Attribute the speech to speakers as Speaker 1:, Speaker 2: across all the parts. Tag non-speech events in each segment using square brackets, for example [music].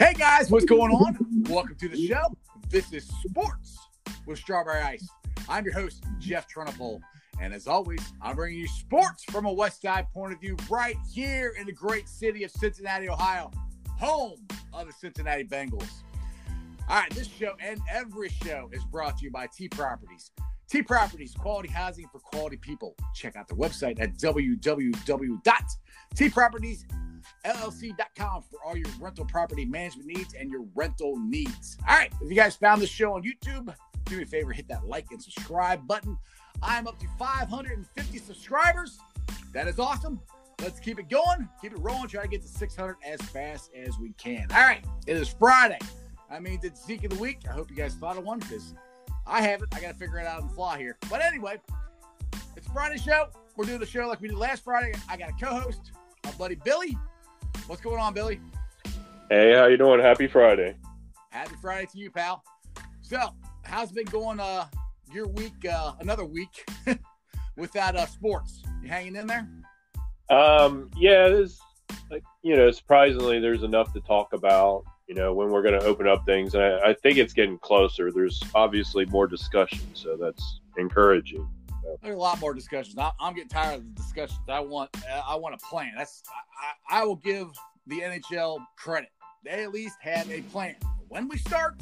Speaker 1: Hey guys, what's going on? Welcome to the show. This is Sports with Strawberry Ice. I'm your host, Jeff Trunapole. And as always, I'm bringing you sports from a West Side point of view right here in the great city of Cincinnati, Ohio, home of the Cincinnati Bengals. All right, this show and every show is brought to you by T Properties. T Properties, quality housing for quality people. Check out their website at www.tpropertiesllc.com for all your rental property management needs and your rental needs. All right, if you guys found this show on YouTube, do me a favor, hit that like and subscribe button. I'm up to 550 subscribers. That is awesome. Let's keep it going, keep it rolling, try to get to 600 as fast as we can. All right, it is Friday. I mean, it's Zeke of the week. I hope you guys thought of one because I haven't. I got to figure it out on the fly here. But anyway, it's Friday show. We're doing the show like we did last Friday. I got a co-host, my buddy Billy. What's going on, Billy?
Speaker 2: Hey, how you doing? Happy Friday.
Speaker 1: Happy Friday to you, pal. So, how's it been going? Uh, your week, uh, another week [laughs] without uh, sports. You hanging in there?
Speaker 2: Um, yeah, there's like you know, surprisingly, there's enough to talk about. You know, when we're going to open up things, and I, I, think it's getting closer. There's obviously more discussion, so that's encouraging.
Speaker 1: There's a lot more discussions. I, am getting tired of the discussions. I want, I want a plan. That's, I, I will give the NHL credit. They at least had a plan. When we start,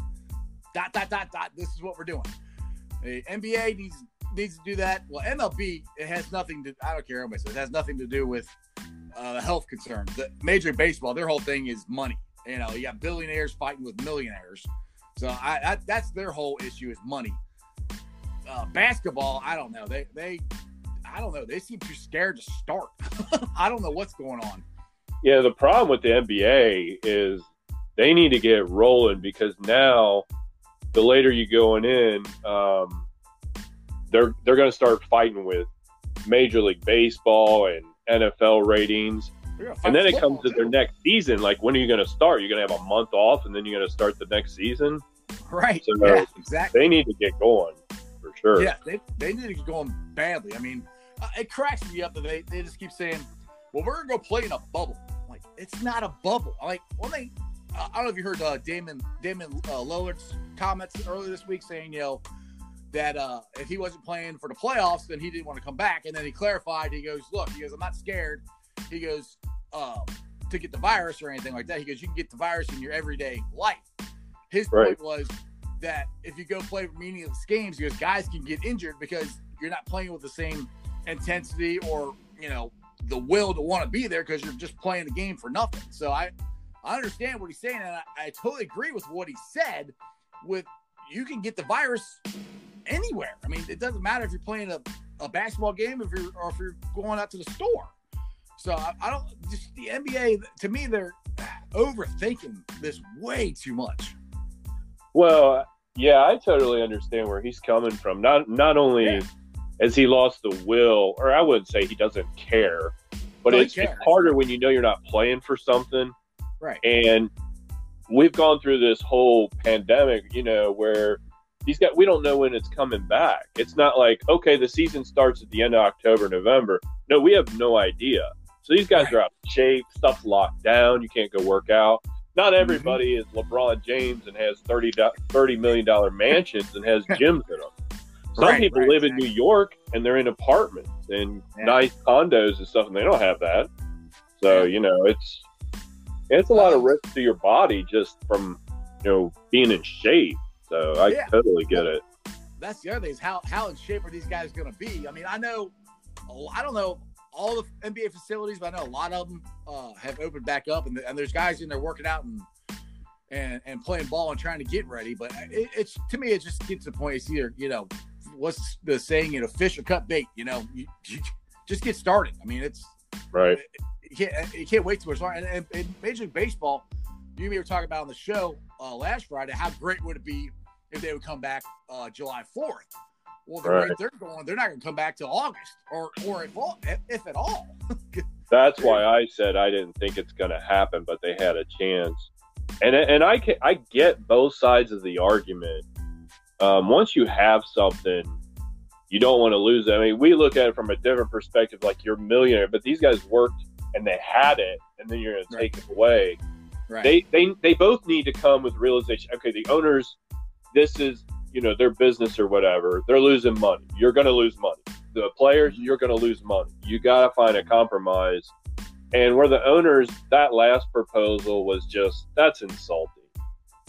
Speaker 1: dot dot dot dot. This is what we're doing. The NBA needs needs to do that. Well, MLB it has nothing to. I don't care what says. It has nothing to do with uh, health concerns. The Major Baseball, their whole thing is money. You know, you got billionaires fighting with millionaires. So I, I that's their whole issue is money. Uh, basketball, I don't know. They they I don't know. They seem too scared to start. [laughs] I don't know what's going on.
Speaker 2: Yeah, the problem with the NBA is they need to get rolling because now the later you going in, um, they're they're going to start fighting with Major League Baseball and NFL ratings. And then it comes to their next season. Like, when are you going to start? You're going to have a month off, and then you're going to start the next season.
Speaker 1: Right. So yeah, exactly.
Speaker 2: They need to get going for sure.
Speaker 1: Yeah, they, they need to get going badly. I mean, uh, it cracks me up that they, they just keep saying, "Well, we're going to go play in a bubble." I'm like, it's not a bubble. I'm like, well, they. I don't know if you heard uh, Damian Damian uh, Lillard's comments earlier this week saying, you know, that uh, if he wasn't playing for the playoffs, then he didn't want to come back. And then he clarified. He goes, "Look, he goes, I'm not scared. He goes, uh, to get the virus or anything like that. He goes, you can get the virus in your everyday life. His right. point was that if you go play meaningless games, goes, guys can get injured because you're not playing with the same intensity or you know the will to want to be there because you're just playing the game for nothing. So I I understand what he's saying, and I, I totally agree with what he said. With you can get the virus anywhere. I mean, it doesn't matter if you're playing a, a basketball game, if you're or if you're going out to the store. So I, I don't just the NBA. To me, they're overthinking this way too much.
Speaker 2: Well, yeah, I totally understand where he's coming from. Not not only yeah. has he lost the will, or I wouldn't say he doesn't care, but it's, it's harder when you know you're not playing for something.
Speaker 1: Right.
Speaker 2: And we've gone through this whole pandemic, you know, where he's got we don't know when it's coming back. It's not like, okay, the season starts at the end of October, November. No, we have no idea. So these guys are out of shape. Stuff's locked down. You can't go work out. Not mm-hmm. everybody is LeBron James and has 30, $30 million mansions and has [laughs] gyms in them. Some right, people right, live in New York and they're in apartments and yeah. nice condos and stuff, and they don't have that. So you know, it's it's a lot of risk to your body just from you know being in shape. So I yeah. totally get it.
Speaker 1: That's the other thing is how how in shape are these guys going to be? I mean, I know, I don't know all the NBA facilities, but I know a lot of them uh, have opened back up, and, and, there's guys in there working out and and and playing ball and trying to get ready. But it, it's to me, it just gets to the point. It's either you know, what's the saying? You know, fish or cut bait. You know, you, [laughs] you just get started. I mean, it's
Speaker 2: right.
Speaker 1: You can't you can't wait too much longer. And, and, and Major League Baseball, you and me were talking about on the show uh, last Friday. How great would it be if they would come back uh, July fourth? Well, the right. rate they're going, they're not going to come back till August, or or if all, if at all. [laughs]
Speaker 2: That's why I said I didn't think it's going to happen, but they had a chance. And and I can, I get both sides of the argument. Um, once you have something, you don't want to lose it. I mean, we look at it from a different perspective, like you're a millionaire, but these guys worked and they had it, and then you're going to take it away. Right. They they they both need to come with realization. Okay, the owners, this is you know their business or whatever. They're losing money. You're going to lose money. The players, you're going to lose money. You got to find a compromise. And where the owners, that last proposal was just that's insulting.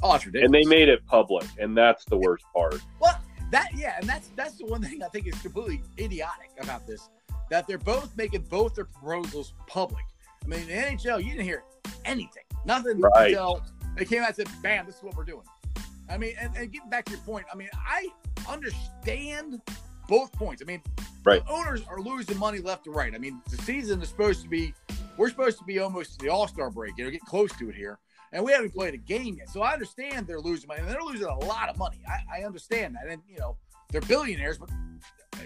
Speaker 1: Oh, it's ridiculous.
Speaker 2: And they made it public, and that's the worst part.
Speaker 1: Well, that yeah, and that's that's the one thing I think is completely idiotic about this. That they're both making both their proposals public. I mean, the NHL, you didn't hear anything, nothing right. until they came out and said, "Bam, this is what we're doing." I mean, and, and getting back to your point, I mean, I understand both points. I mean, right. owners are losing money left to right. I mean, the season is supposed to be, we're supposed to be almost the All Star break, you know, get close to it here, and we haven't played a game yet. So I understand they're losing money, and they're losing a lot of money. I, I understand that, and you know, they're billionaires, but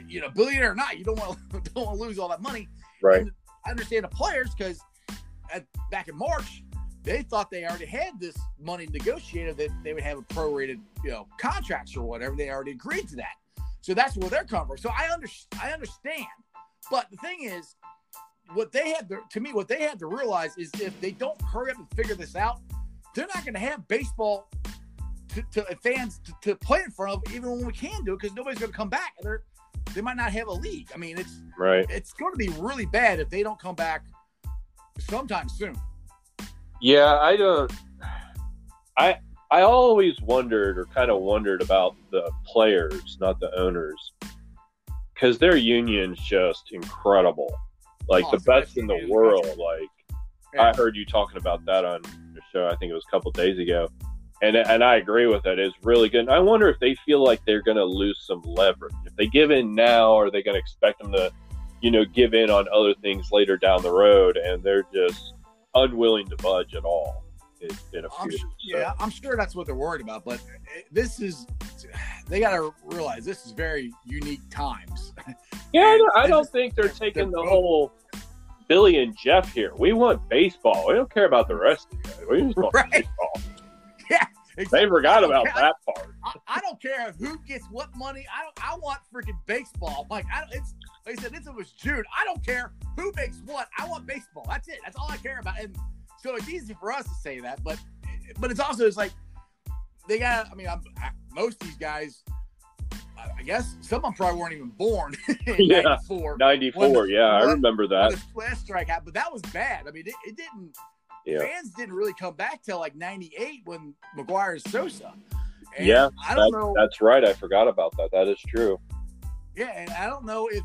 Speaker 1: you know, billionaire or not, you don't want to [laughs] don't want to lose all that money.
Speaker 2: Right. And
Speaker 1: I understand the players because back in March, they thought they already had this money negotiated that they would have a prorated, you know, contracts or whatever. They already agreed to that. So that's where they're coming from. So I under, I understand. But the thing is, what they had to, to me, what they had to realize is if they don't hurry up and figure this out, they're not going to have baseball to, to uh, fans to, to, play in front of, even when we can do it, because nobody's going to come back. They're, they might not have a league. I mean, it's
Speaker 2: right.
Speaker 1: It's going to be really bad if they don't come back sometime soon.
Speaker 2: Yeah, I don't. I I always wondered or kind of wondered about the players, not the owners, because their union's just incredible, like oh, the best in the world. Like yeah. I heard you talking about that on the show. I think it was a couple days ago, and and I agree with it. It's really good. And I wonder if they feel like they're going to lose some leverage if they give in now. Are they going to expect them to, you know, give in on other things later down the road? And they're just unwilling to budge at all. In, in
Speaker 1: I'm sure, so. Yeah, I'm sure that's what they're worried about. But eh, this is, they got to realize this is very unique times.
Speaker 2: Yeah, I don't think they're taking the whole Billy and Jeff here. We want baseball. We don't care about the rest of you. We just want [laughs] right. baseball.
Speaker 1: Yeah.
Speaker 2: Exactly. They forgot about care. that part.
Speaker 1: I, I, don't care who gets what money. I don't. I want freaking baseball. Like I, it's like I said, this was June. I don't care who makes what. I want baseball. That's it. That's all I care about. And so it's easy for us to say that, but but it's also it's like they got. I mean, I'm, I, most of these guys. I guess some of them probably weren't even born [laughs] in [laughs]
Speaker 2: yeah, 94. 94, yeah, I remember that.
Speaker 1: The last strike happened, but that was bad. I mean, it, it didn't yeah. fans didn't really come back till like 98 when McGwire and Sosa.
Speaker 2: And yeah, I don't that, know. That's right. I forgot about that. That is true.
Speaker 1: Yeah, and I don't know if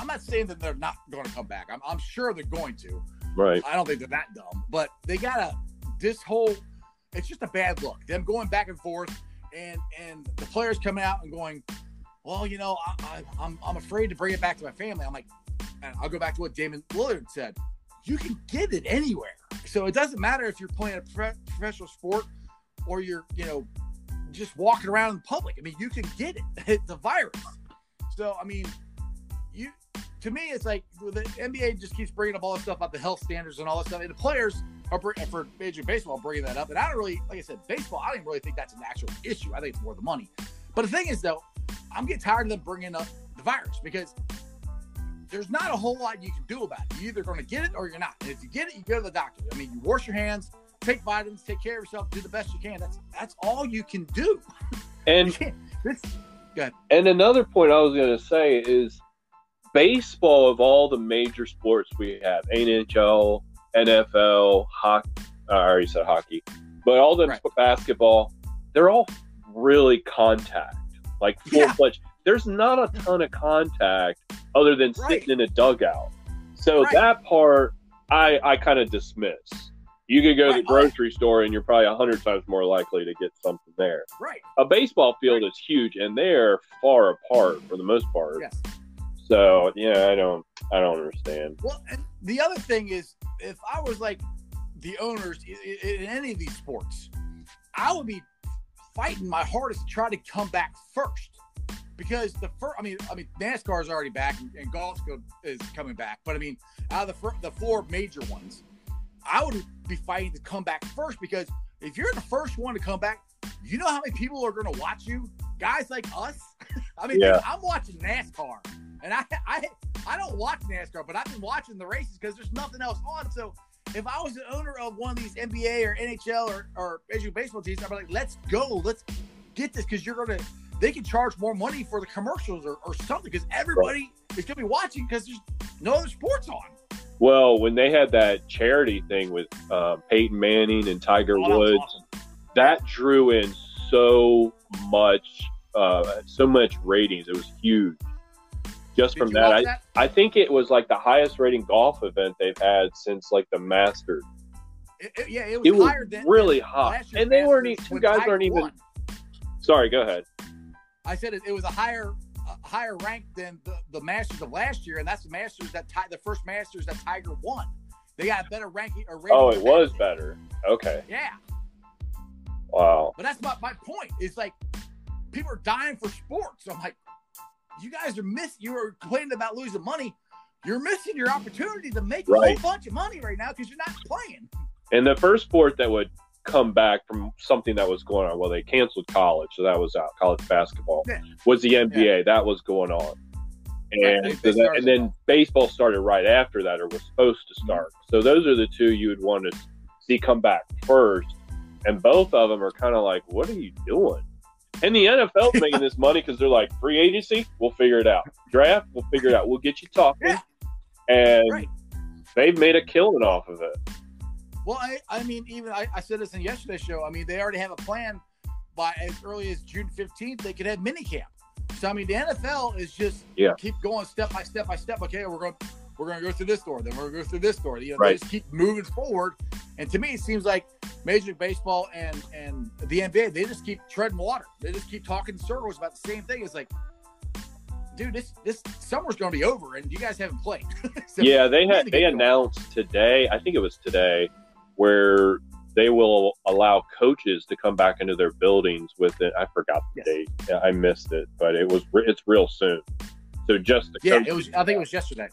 Speaker 1: I'm not saying that they're not going to come back. I'm, I'm sure they're going to.
Speaker 2: Right.
Speaker 1: I don't think they're that dumb, but they gotta. This whole, it's just a bad look. Them going back and forth, and and the players coming out and going, well, you know, I, I, I'm I'm afraid to bring it back to my family. I'm like, and I'll go back to what Damian Lillard said. You can get it anywhere. So it doesn't matter if you're playing a professional sport or you're, you know, just walking around in public. I mean, you can get it. [laughs] It's a virus. So I mean, you to me, it's like the NBA just keeps bringing up all this stuff about the health standards and all this stuff, and the players are for Major Baseball bringing that up. And I don't really, like I said, baseball. I don't really think that's an actual issue. I think it's more the money. But the thing is, though, I'm getting tired of them bringing up the virus because there's not a whole lot you can do about it. You're either going to get it or you're not. And if you get it, you go to the doctor. I mean, you wash your hands, take vitamins, take care of yourself, do the best you can. That's that's all you can do.
Speaker 2: And [laughs] this, and another point I was going to say is baseball of all the major sports we have, NHL, NFL, hockey. Uh, I already said hockey, but all the right. basketball, they're all really contact, like full fledged. There's not a ton of contact other than right. sitting in a dugout. So right. that part, I I kind of dismiss. You could go to the oh, grocery store and you're probably a hundred times more likely to get something there.
Speaker 1: Right.
Speaker 2: A baseball field is huge and they're far apart for the most part. Yes. So yeah, I don't, I don't understand.
Speaker 1: Well, and the other thing is, if I was like the owners in any of these sports, I would be fighting my hardest to try to come back first. Because the first, I mean, I mean, NASCAR is already back and, and golf is coming back. But I mean, out of the the four major ones, I would be fighting to come back first because if you're the first one to come back, you know how many people are going to watch you? Guys like us. [laughs] I mean, yeah. I'm watching NASCAR. And I, [laughs] I, I don't watch NASCAR, but I've been watching the races because there's nothing else on. So if I was the owner of one of these NBA or NHL or, or Major League Baseball teams, I'd be like, let's go, let's get this because you're gonna. They can charge more money for the commercials or, or something because everybody is gonna be watching because there's no other sports on.
Speaker 2: Well, when they had that charity thing with uh, Peyton Manning and Tiger oh, Woods, awesome. that drew in so much, uh, so much ratings. It was huge. Just Did from that I, that, I think it was like the highest rating golf event they've had since like the Masters.
Speaker 1: It, it, yeah, it was, it was than,
Speaker 2: really hot, and they weren't. Even, two guys aren't even. Sorry, go ahead.
Speaker 1: I said it, it was a higher higher rank than the, the Masters of last year, and that's the Masters that the first Masters that Tiger won. They got a better ranking. Or
Speaker 2: oh, it was better. Okay.
Speaker 1: Yeah.
Speaker 2: Wow.
Speaker 1: But that's my, my point. It's like people are dying for sports. I'm like, you guys are missing. You are complaining about losing money. You're missing your opportunity to make right. a whole bunch of money right now because you're not playing.
Speaker 2: And the first sport that would come back from something that was going on, well, they canceled college, so that was out. College basketball yeah. was the NBA yeah. that was going on, and right, that, and then baseball started right after that, or was supposed to start. Mm-hmm. So those are the two you would want to see come back first, and both of them are kind of like, what are you doing? And the NFL's making this money because they're like free agency. We'll figure it out. Draft. We'll figure it out. We'll get you talking. Yeah. And right. they've made a killing off of it.
Speaker 1: Well, I, I mean, even I, I said this in yesterday's show. I mean, they already have a plan by as early as June 15th. They could have minicamp. So I mean, the NFL is just
Speaker 2: yeah.
Speaker 1: keep going step by step by step. Okay, we're going we're going to go through this door, then we're going to go through this door. You know, right. they just keep moving forward. And to me, it seems like Major League Baseball and and the NBA, they just keep treading water. They just keep talking circles about the same thing. It's like, dude, this this summer's going to be over, and you guys haven't played. [laughs]
Speaker 2: so yeah, they had they announced going. today. I think it was today where they will allow coaches to come back into their buildings with it. I forgot the yes. date. I missed it, but it was it's real soon. So just
Speaker 1: yeah, it was. I think it was yesterday.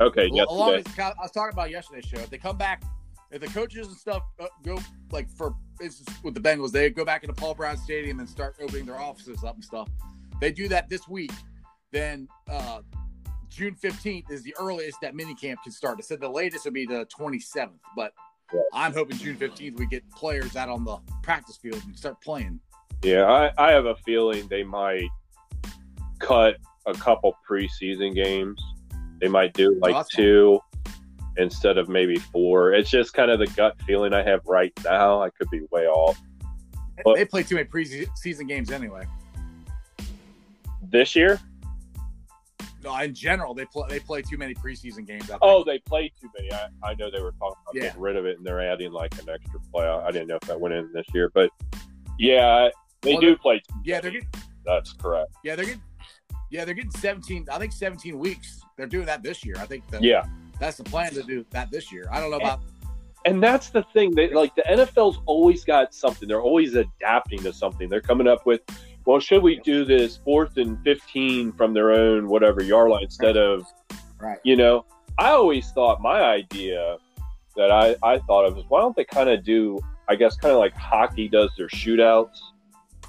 Speaker 2: Okay,
Speaker 1: yesterday. Along with, I was talking about yesterday's show. If they come back, if the coaches and stuff uh, go like for with the Bengals, they go back into Paul Brown Stadium and start opening their offices up and stuff. They do that this week. Then uh, June fifteenth is the earliest that minicamp can start. They said the latest would be the twenty seventh, but I'm hoping June 15th we get players out on the practice field and start playing.
Speaker 2: Yeah, I, I have a feeling they might cut a couple preseason games. They might do like awesome. two instead of maybe four. It's just kind of the gut feeling I have right now. I could be way off.
Speaker 1: But they play too many preseason games anyway.
Speaker 2: This year?
Speaker 1: No, in general, they play they play too many preseason games.
Speaker 2: Oh, they play too many. I, I know they were talking about yeah. getting rid of it, and they're adding like an extra play. I didn't know if that went in this year, but yeah, they well, do play.
Speaker 1: yeah, they're getting.
Speaker 2: That's correct.
Speaker 1: Yeah, they're getting. Yeah, they're getting seventeen. I think seventeen weeks. They're doing that this year. I think. The,
Speaker 2: yeah,
Speaker 1: that's the plan to do that this year. I don't know about.
Speaker 2: And, and that's the thing. They like the NFL's always got something. They're always adapting to something. They're coming up with well, should we do this fourth and 15 from their own whatever yard line instead of,
Speaker 1: right.
Speaker 2: you know, I always thought my idea that I, I thought of is why don't they kind of do, I guess, kind of like hockey does their shootouts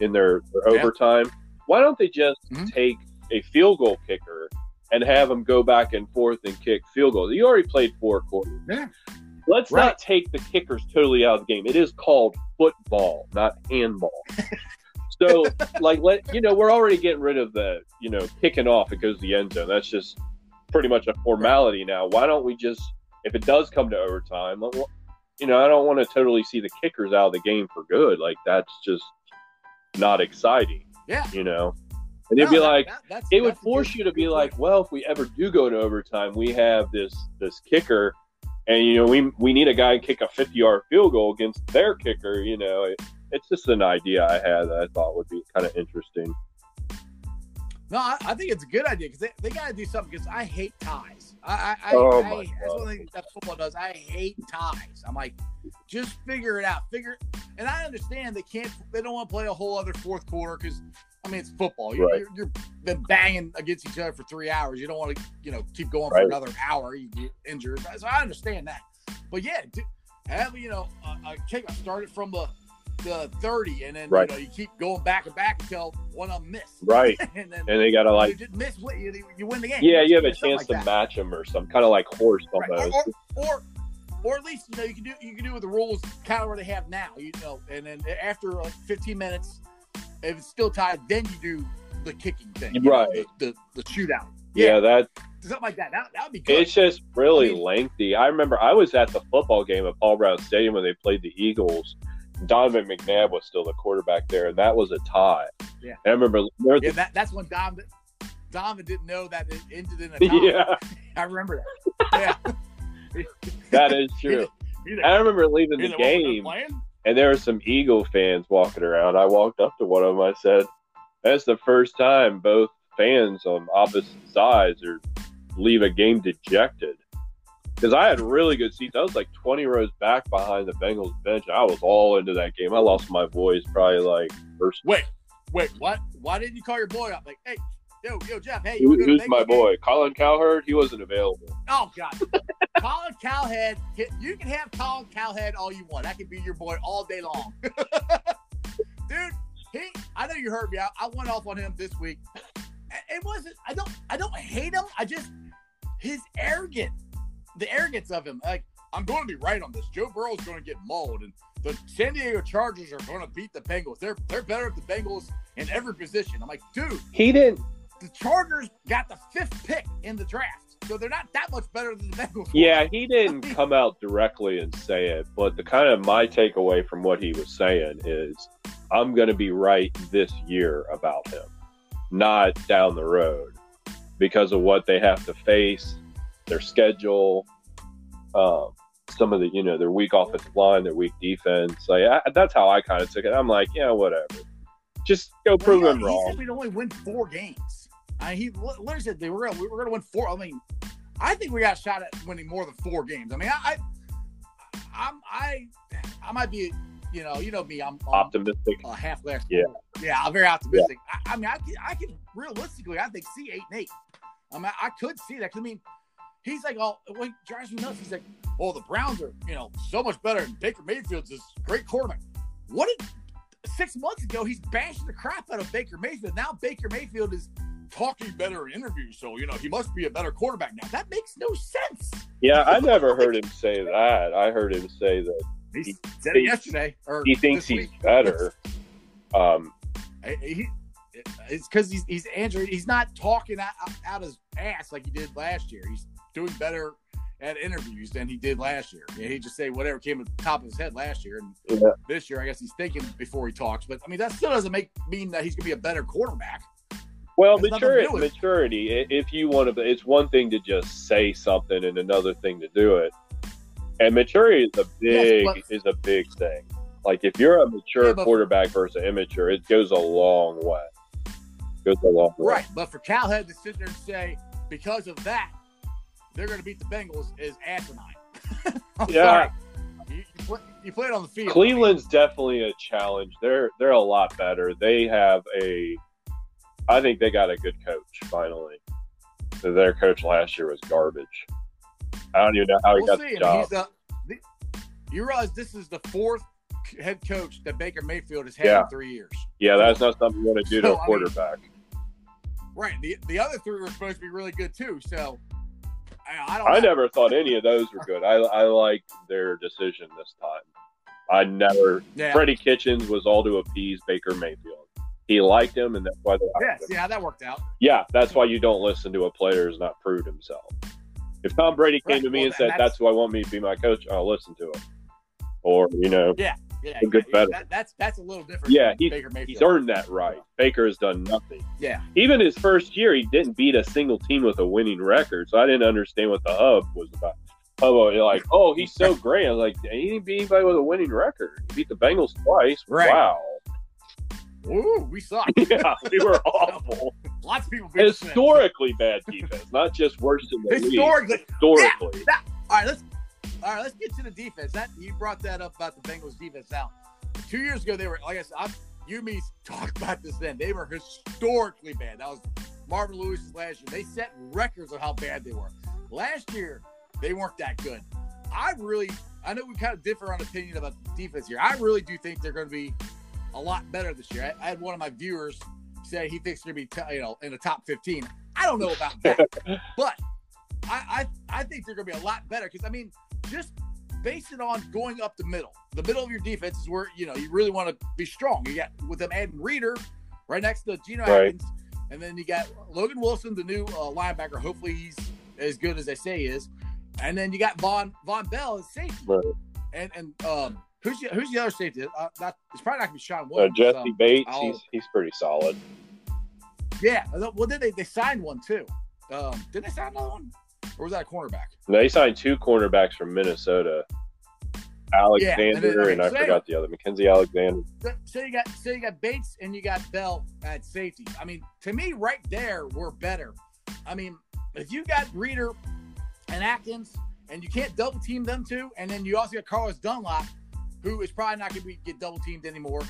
Speaker 2: in their, their yeah. overtime? Why don't they just mm-hmm. take a field goal kicker and have them go back and forth and kick field goals? You already played four quarters.
Speaker 1: Yeah.
Speaker 2: Let's right. not take the kickers totally out of the game. It is called football, not handball. [laughs] So, like, let you know, we're already getting rid of the, you know, kicking off. It goes to the end zone. That's just pretty much a formality now. Why don't we just, if it does come to overtime, you know, I don't want to totally see the kickers out of the game for good. Like, that's just not exciting.
Speaker 1: Yeah.
Speaker 2: You know, and it'd no, be that, like, that, it would force good, you to be like, well, if we ever do go to overtime, we have this this kicker, and you know, we we need a guy to kick a fifty yard field goal against their kicker. You know, it, it's just an idea I had that I thought would be kind of interesting.
Speaker 1: No, I, I, think it's a good idea because they, they got to do something because I hate ties. I, I,
Speaker 2: oh
Speaker 1: I, I that's one thing that football does. I hate ties. I'm like, just figure it out. Figure, and I understand they can't. They don't want to play a whole other fourth quarter because I mean it's football. You're,
Speaker 2: right.
Speaker 1: you're, you're been banging against each other for three hours. You don't want to you know keep going right. for another hour. You get injured. So I understand that. But yeah, have you know a, a kick. I started from the the 30, and then right. you know you keep going back and back until one of them miss.
Speaker 2: Right. [laughs]
Speaker 1: and then
Speaker 2: and they got to like
Speaker 1: you miss you, you win the game.
Speaker 2: Yeah, you have a chance like to that. match them or some kind of like horse almost.
Speaker 1: Right. Or, or, or at least you know you can do you can do with the rules kind of where they have now, you know, and then after like 15 minutes, if it's still tied, then you do the kicking thing, you know,
Speaker 2: Right.
Speaker 1: the, the the shootout,
Speaker 2: Yeah, that
Speaker 1: something like that. That that would be good.
Speaker 2: it's just really
Speaker 1: I mean-
Speaker 2: lengthy. I remember I was at the football game at Paul Brown Stadium when they played the Eagles. Donovan McNabb was still the quarterback there, and that was a tie.
Speaker 1: Yeah.
Speaker 2: And I remember
Speaker 1: yeah, that, that's when Dom Donovan didn't know that it ended in a [laughs] tie.
Speaker 2: yeah, [laughs]
Speaker 1: I remember that. [laughs] Yeah,
Speaker 2: that is true.
Speaker 1: He's
Speaker 2: I remember leaving the
Speaker 1: like, "What, we're
Speaker 2: game, and there were some Eagle fans walking around. I walked up to one of them. I said, "That's the first time both fans on opposite sides are leave a game dejected." Because I had really good seats. I was like 20 rows back behind the Bengals bench. I was all into that game. I lost my voice probably like first.
Speaker 1: Wait, wait, what? Why didn't you call your boy up? Like, hey, yo, yo, Jeff, hey,
Speaker 2: Who,
Speaker 1: you wanna go to
Speaker 2: who's my
Speaker 1: Bengals game?
Speaker 2: boy? Colin Cowherd. He wasn't available.
Speaker 1: Oh God, [laughs] Colin Cowhead. You can have Colin Cowhead all you want. That can be your boy all day long, [laughs] dude. He, I know you heard me. I, I went off on him this week. It wasn't. I don't. I don't hate him. I just his arrogant, the arrogance of him. Like I'm going to be right on this. Joe Burrow's going to get mauled, and the San Diego Chargers are going to beat the Bengals. They're they're better at the Bengals in every position. I'm like, dude,
Speaker 2: He didn't.
Speaker 1: the Chargers got the fifth pick in the draft, so they're not that much better than the Bengals.
Speaker 2: Yeah, he [laughs] didn't come out directly and say it, but the kind of my takeaway from what he was saying is, I'm going to be right this year about him, not down the road, because of what they have to face, their schedule, um, some of the you know their weak offensive line, their weak defense. Like I, that's how I kind of took it. I'm like, yeah, whatever. Just go prove
Speaker 1: Well,
Speaker 2: him
Speaker 1: he, He
Speaker 2: wrong.
Speaker 1: we'd only win four games. I mean, he literally said they were gonna, we were going to win four. I mean, I think we got a shot at winning more than four games. I mean, I, I I'm I I might be, you know, you know me. I'm, I'm
Speaker 2: Optimistic.
Speaker 1: uh, half glass.
Speaker 2: Yeah.
Speaker 1: yeah, I'm very optimistic. I, I mean, I can, I can realistically, I think see eight and eight. I mean, I could see that. 'Cause, I mean, he's like, oh, what drives me nuts. He's like, oh, the Browns are, you know, so much better. And Baker Mayfield's this great quarterback. What did six months ago he's bashing the crap out of Baker Mayfield? Now Baker Mayfield is talking better in interviews, so you know he must be a better quarterback now. That makes no sense.
Speaker 2: Yeah, I never heard him say that. I heard him say that
Speaker 1: He,
Speaker 2: He
Speaker 1: said it
Speaker 2: thinks-
Speaker 1: yesterday, or
Speaker 2: he thinks he's
Speaker 1: week.
Speaker 2: better. Um,
Speaker 1: he, it's because he's he's Andrew. He's not talking out, out his ass like he did last year. He's doing better at interviews than he did last year. Yeah, he just say whatever came to the top of his head last year, and
Speaker 2: Yeah.
Speaker 1: this year I guess he's thinking before he talks. But I mean that still doesn't make mean that he's gonna be a better quarterback.
Speaker 2: Well, maturity,
Speaker 1: it.
Speaker 2: maturity. If you want to, it's one thing to just say something and another thing to do it. And maturity is a big
Speaker 1: Yes, but-
Speaker 2: is a big thing. Like if you're a mature
Speaker 1: Yeah, but-
Speaker 2: quarterback versus immature, it goes a long way. Goes a long way.
Speaker 1: Right, but for Calhead to sit there and say because of that they're gonna beat the Bengals is asinine. [laughs] I'm
Speaker 2: Yeah.
Speaker 1: You, you, play, you play it on the field.
Speaker 2: Cleveland's definitely a challenge. They're they're a lot better. They have a, I think they got a good coach finally. Their coach last year was garbage. I don't even know how he
Speaker 1: we'll
Speaker 2: got
Speaker 1: see.
Speaker 2: the job.
Speaker 1: mean, he's the, the, you realize this is the fourth head coach that Baker Mayfield has had
Speaker 2: Yeah.
Speaker 1: in three years.
Speaker 2: Yeah, that's not something you want to do to
Speaker 1: So,
Speaker 2: a
Speaker 1: I mean-
Speaker 2: quarterback.
Speaker 1: Right. The the other three were supposed to be really good too. So I, I don't.
Speaker 2: I never thought any of those were good. I I liked their decision this time. I never.
Speaker 1: Yeah.
Speaker 2: Freddie Kitchens was all to appease Baker Mayfield. He liked him, and that's why they
Speaker 1: Yes.
Speaker 2: him.
Speaker 1: Yeah, that worked out.
Speaker 2: Yeah, that's why you don't listen to a player who's not proved himself. If Tom Brady came
Speaker 1: Right,
Speaker 2: to me
Speaker 1: well,
Speaker 2: and said,
Speaker 1: that's-
Speaker 2: "That's who I want me to be my coach," I'll listen to him. Or you know,
Speaker 1: Yeah.
Speaker 2: A good
Speaker 1: yeah,
Speaker 2: veteran.
Speaker 1: that, that's that's a little different.
Speaker 2: Yeah, he- he's earned that right. Baker has done nothing.
Speaker 1: Yeah.
Speaker 2: Even his first year, he didn't beat a single team with a winning record. So I didn't understand what the hub was about. Oh, you're like, oh, he's so great. I was like, he didn't beat anybody with a winning record. He beat the Bengals twice.
Speaker 1: Right.
Speaker 2: Wow.
Speaker 1: Ooh, we suck. [laughs]
Speaker 2: Yeah, we were awful. [laughs]
Speaker 1: Lots of people.
Speaker 2: Historically bad defense, not just worse than the league.
Speaker 1: Historically.
Speaker 2: Historically.
Speaker 1: All right, let's all right. Let's get to the defense. That you brought that up about the Bengals defense. Now, two years ago they were like I said. I'm, you and me talked about this then. They were historically bad. That was Marvin Lewis last year. They set records of how bad they were. Last year they weren't that good. I really, I know we kind of differ on opinion about the defense here. I really do think they're going to be a lot better this year. I, I had one of my viewers say he thinks they're going to be, t- you know, in the top 15. I don't know about that, [laughs] but I, I, I think they're going to be a lot better because I mean, just base it on going up the middle. The middle of your defense is where you know you really want to be strong. You got with them adding Reader right next to Geno
Speaker 2: Right.
Speaker 1: Atkins, and then you got Logan Wilson, the new uh, linebacker. Hopefully he's as good as they say he is. And then you got Vonn Vonn Bell as safety,
Speaker 2: Right.
Speaker 1: and and um, who's the, who's the other safety? Uh, not, it's probably not gonna be Sean
Speaker 2: Uh, Jessie
Speaker 1: um,
Speaker 2: Bates,
Speaker 1: I'll-
Speaker 2: he's he's pretty solid.
Speaker 1: yeah. Well, then they they signed one too. Um, did they sign another one, or was that a cornerback?
Speaker 2: They signed two cornerbacks from Minnesota, Alexander,
Speaker 1: okay,
Speaker 2: and I
Speaker 1: so
Speaker 2: forgot the other, Mackensie Alexander.
Speaker 1: So, you got so you got Bates and you got Bell at safety. I mean, to me, right there, we're better. I mean, if you got Reader and Atkins, and you can't double team them two, and then you also got Carlos Dunlap, who is probably not going to be get double teamed anymore.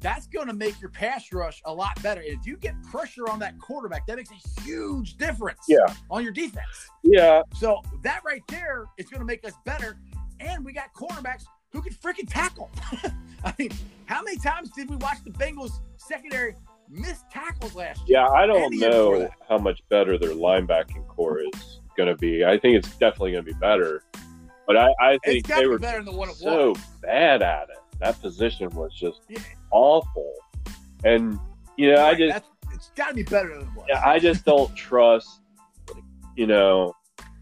Speaker 1: That's going to make your pass rush a lot better. And if you get pressure on that quarterback, that makes a huge difference
Speaker 2: Yeah.
Speaker 1: on your defense.
Speaker 2: Yeah,
Speaker 1: So that right there is going to make us better. And we got cornerbacks who can freaking tackle. [laughs] I mean, how many times did we watch the Bengals secondary miss tackles last year?
Speaker 2: yeah. I don't
Speaker 1: And the year before
Speaker 2: know how much better their linebacking corps is going to be. I think it's definitely going to be better, but I, I think they were
Speaker 1: better than what it
Speaker 2: so bad at it. That position was just
Speaker 1: Yeah.
Speaker 2: awful, and you know, I just
Speaker 1: that's, it's got to be better than what.
Speaker 2: Yeah, I just don't trust, you know,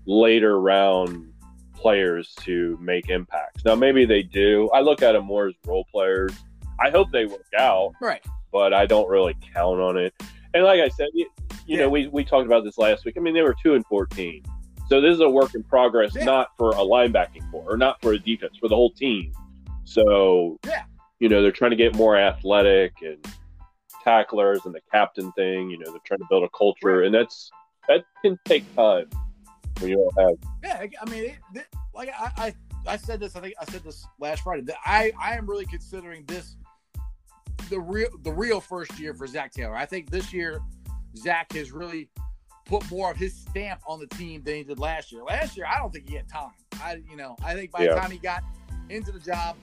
Speaker 2: later round players to make impacts. Now, maybe they do. I look at them more as role players. I hope they work out,
Speaker 1: right.
Speaker 2: but I don't really count on it. And like I said, you, you
Speaker 1: Yeah.
Speaker 2: know, we, we talked about this last week. I mean, they were two and fourteen, so this is a work in progress,
Speaker 1: Yeah.
Speaker 2: not for a linebacking corps or not for a defense, for the whole team. So,
Speaker 1: Yeah.
Speaker 2: you know, they're trying to get more athletic and tacklers and the captain thing. You know, they're trying to build a culture,
Speaker 1: Right.
Speaker 2: and that's that can take time when you don't have.
Speaker 1: Yeah, I mean, it, th- like I, I, I said this. I think I said this last Friday. That I, I am really considering this the real, the real first year for Zac Taylor. I think this year Zac has really put more of his stamp on the team than he did last year. Last year, I don't think he had time. I, you know, I think by
Speaker 2: Yeah.
Speaker 1: the time he got into the job,